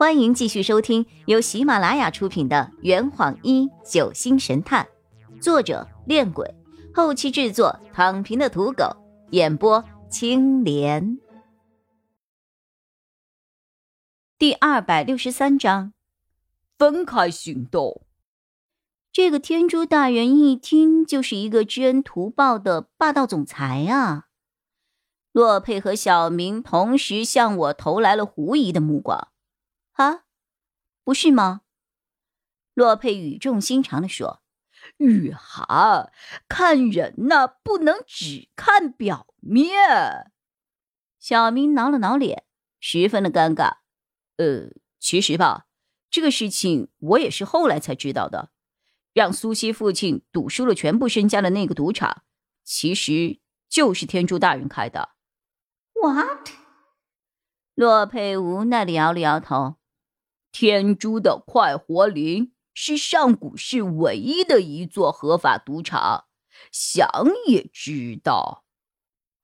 欢迎继续收听由喜马拉雅出品的《圆谎一九星神探》，作者：恋鬼，后期制作：躺平的土狗，演播：青莲。第二百六十三章，分开行动。这个天珠大人一听就是一个知恩图报的霸道总裁啊！洛佩和小明同时向我投来了狐疑的目光。啊，不是吗？洛佩语重心长地说：“雨涵，看人呐，不能只看表面。”小明挠了挠脸，十分的尴尬。呃，其实吧，这个事情我也是后来才知道的。让苏西父亲赌输了全部身家的那个赌场，其实就是天珠大人开的。What？洛佩无奈的摇了摇头。天珠的快活林是上古市唯一的一座合法赌场，想也知道。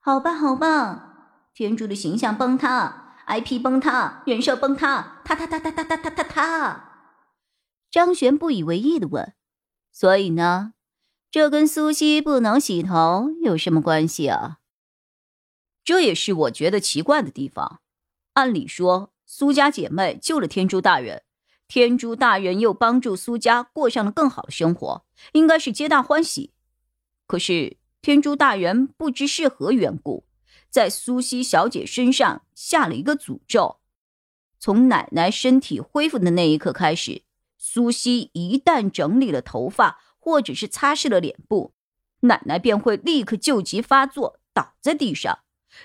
好吧，好吧，天珠的形象崩塌，IP 崩塌，人设崩塌，塌塌塌塌塌塌塌塌塌。张璇不以为意的问：“所以呢？这跟苏西不能洗头有什么关系啊？”这也是我觉得奇怪的地方。按理说。苏家姐妹救了天珠大人，天珠大人又帮助苏家过上了更好的生活，应该是皆大欢喜。可是天珠大人不知是何缘故，在苏西小姐身上下了一个诅咒。从奶奶身体恢复的那一刻开始，苏西一旦整理了头发或者是擦拭了脸部，奶奶便会立刻旧疾发作，倒在地上，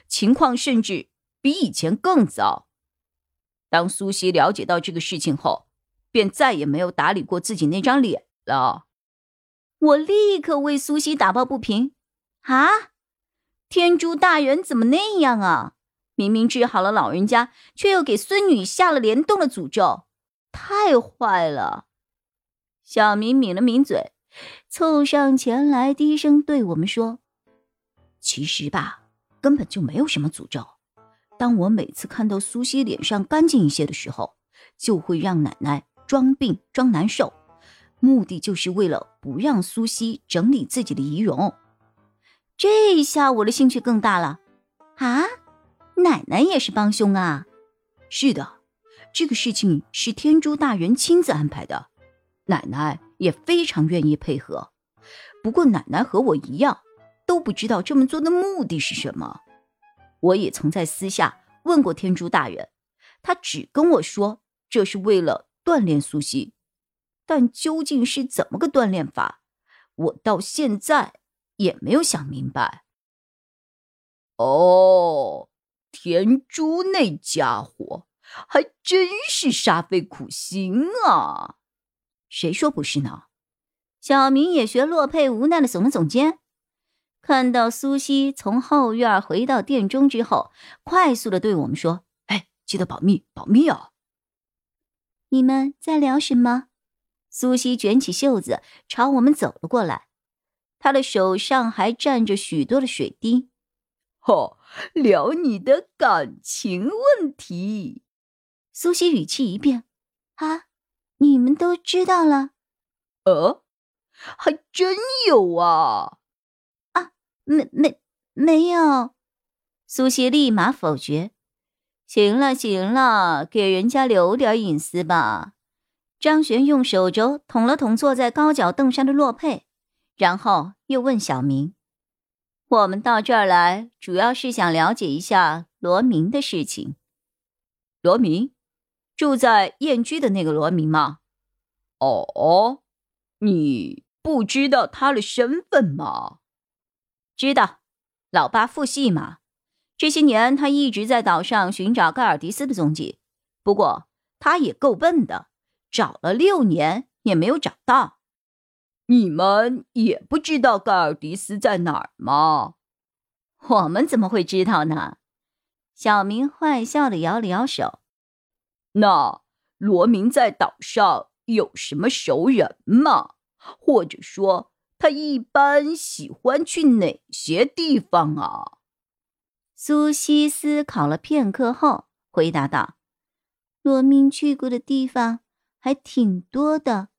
情况甚至比以前更糟。当苏西了解到这个事情后，便再也没有打理过自己那张脸了。我立刻为苏西打抱不平：“啊，天珠大人怎么那样啊？明明治好了老人家，却又给孙女下了联动的诅咒，太坏了！”小明抿了抿嘴，凑上前来，低声对我们说：“其实吧，根本就没有什么诅咒。”当我每次看到苏西脸上干净一些的时候，就会让奶奶装病装难受，目的就是为了不让苏西整理自己的仪容。这下我的兴趣更大了啊！奶奶也是帮凶啊？是的，这个事情是天珠大人亲自安排的，奶奶也非常愿意配合。不过奶奶和我一样，都不知道这么做的目的是什么。我也曾在私下问过天珠大人，他只跟我说这是为了锻炼苏西，但究竟是怎么个锻炼法，我到现在也没有想明白。哦，天珠那家伙还真是煞费苦心啊！谁说不是呢？小明也学洛佩无奈的耸了耸肩。看到苏西从后院回到店中之后，快速的对我们说：“哎，记得保密，保密哦！”你们在聊什么？苏西卷起袖子朝我们走了过来，她的手上还沾着许多的水滴。哦，聊你的感情问题。苏西语气一变：“啊，你们都知道了？呃，还真有啊！”没没没有，苏西立马否决。行了行了，给人家留点隐私吧。张璇用手肘捅了捅坐在高脚凳上的洛佩，然后又问小明：“我们到这儿来，主要是想了解一下罗明的事情。罗明，住在燕居的那个罗明吗？哦，你不知道他的身份吗？”知道，老八父系嘛。这些年他一直在岛上寻找盖尔迪斯的踪迹，不过他也够笨的，找了六年也没有找到。你们也不知道盖尔迪斯在哪儿吗？我们怎么会知道呢？小明坏笑的摇了摇手。那罗明在岛上有什么熟人吗？或者说？他一般喜欢去哪些地方啊？苏西思考了片刻后回答道：“罗明去过的地方还挺多的，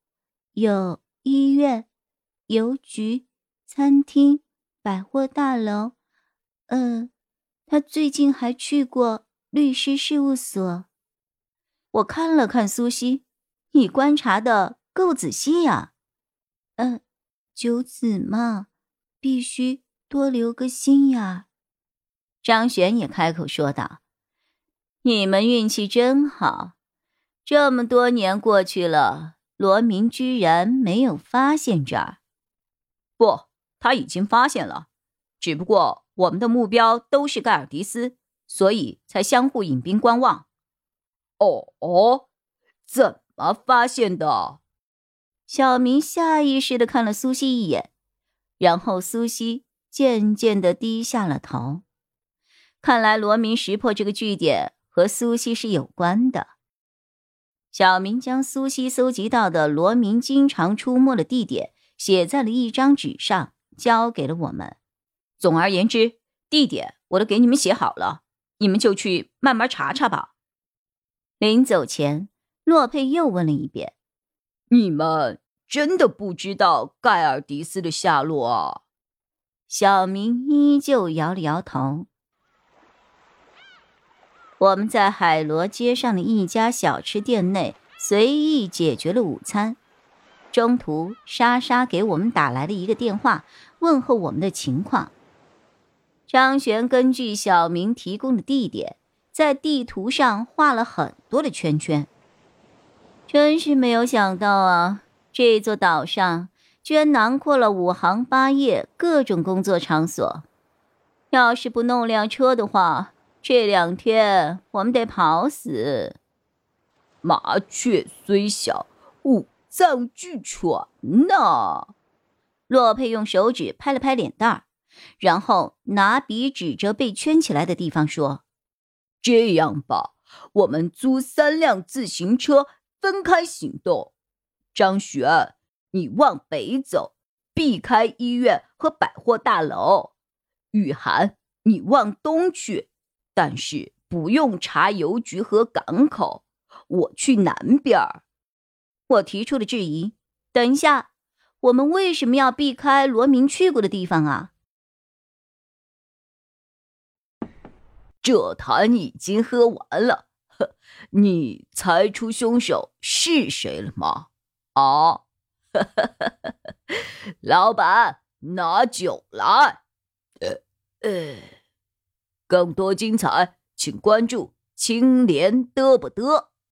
有医院、邮局、餐厅、百货大楼。嗯，他最近还去过律师事务所。我看了看苏西，你观察的够仔细呀。嗯，九子嘛，必须多留个心眼。张璇也开口说道。你们运气真好，这么多年过去了，罗明居然没有发现这儿。不，他已经发现了，只不过我们的目标都是盖尔迪斯，所以才相互引兵观望。哦哦，怎么发现的？小明下意识的看了苏西一眼，然后苏西渐渐的低下了头。看来罗明识破这个据点。和苏西是有关的。小明将苏西搜集到的罗明经常出没的地点写在了一张纸上，交给了我们。总而言之，地点我都给你们写好了，你们就去慢慢查查吧。临走前，洛佩又问了一遍：“你们真的不知道盖尔迪斯的下落啊？”小明依旧摇了摇头。我们在海螺街上的一家小吃店内随意解决了午餐。中途，莎莎给我们打来了一个电话，问候我们的情况。张璇根据小明提供的地点，在地图上画了很多的圈圈。真是没有想到啊，这座岛上居然囊括了五行八业各种工作场所。要是不弄辆车的话，这两天我们得跑死。麻雀虽小，五脏俱全呐。洛佩用手指拍了拍脸蛋儿，然后拿笔指着被圈起来的地方说：“这样吧，我们租三辆自行车，分开行动。张璇，你往北走，避开医院和百货大楼；雨涵，你往东去。”但是不用查邮局和港口，我去南边儿。我提出了质疑。等一下，我们为什么要避开罗明去过的地方啊？这坛已经喝完了，呵，你猜出凶手是谁了吗？啊，老板，拿酒来。呃呃。更多精彩，请关注青莲嘚不嘚。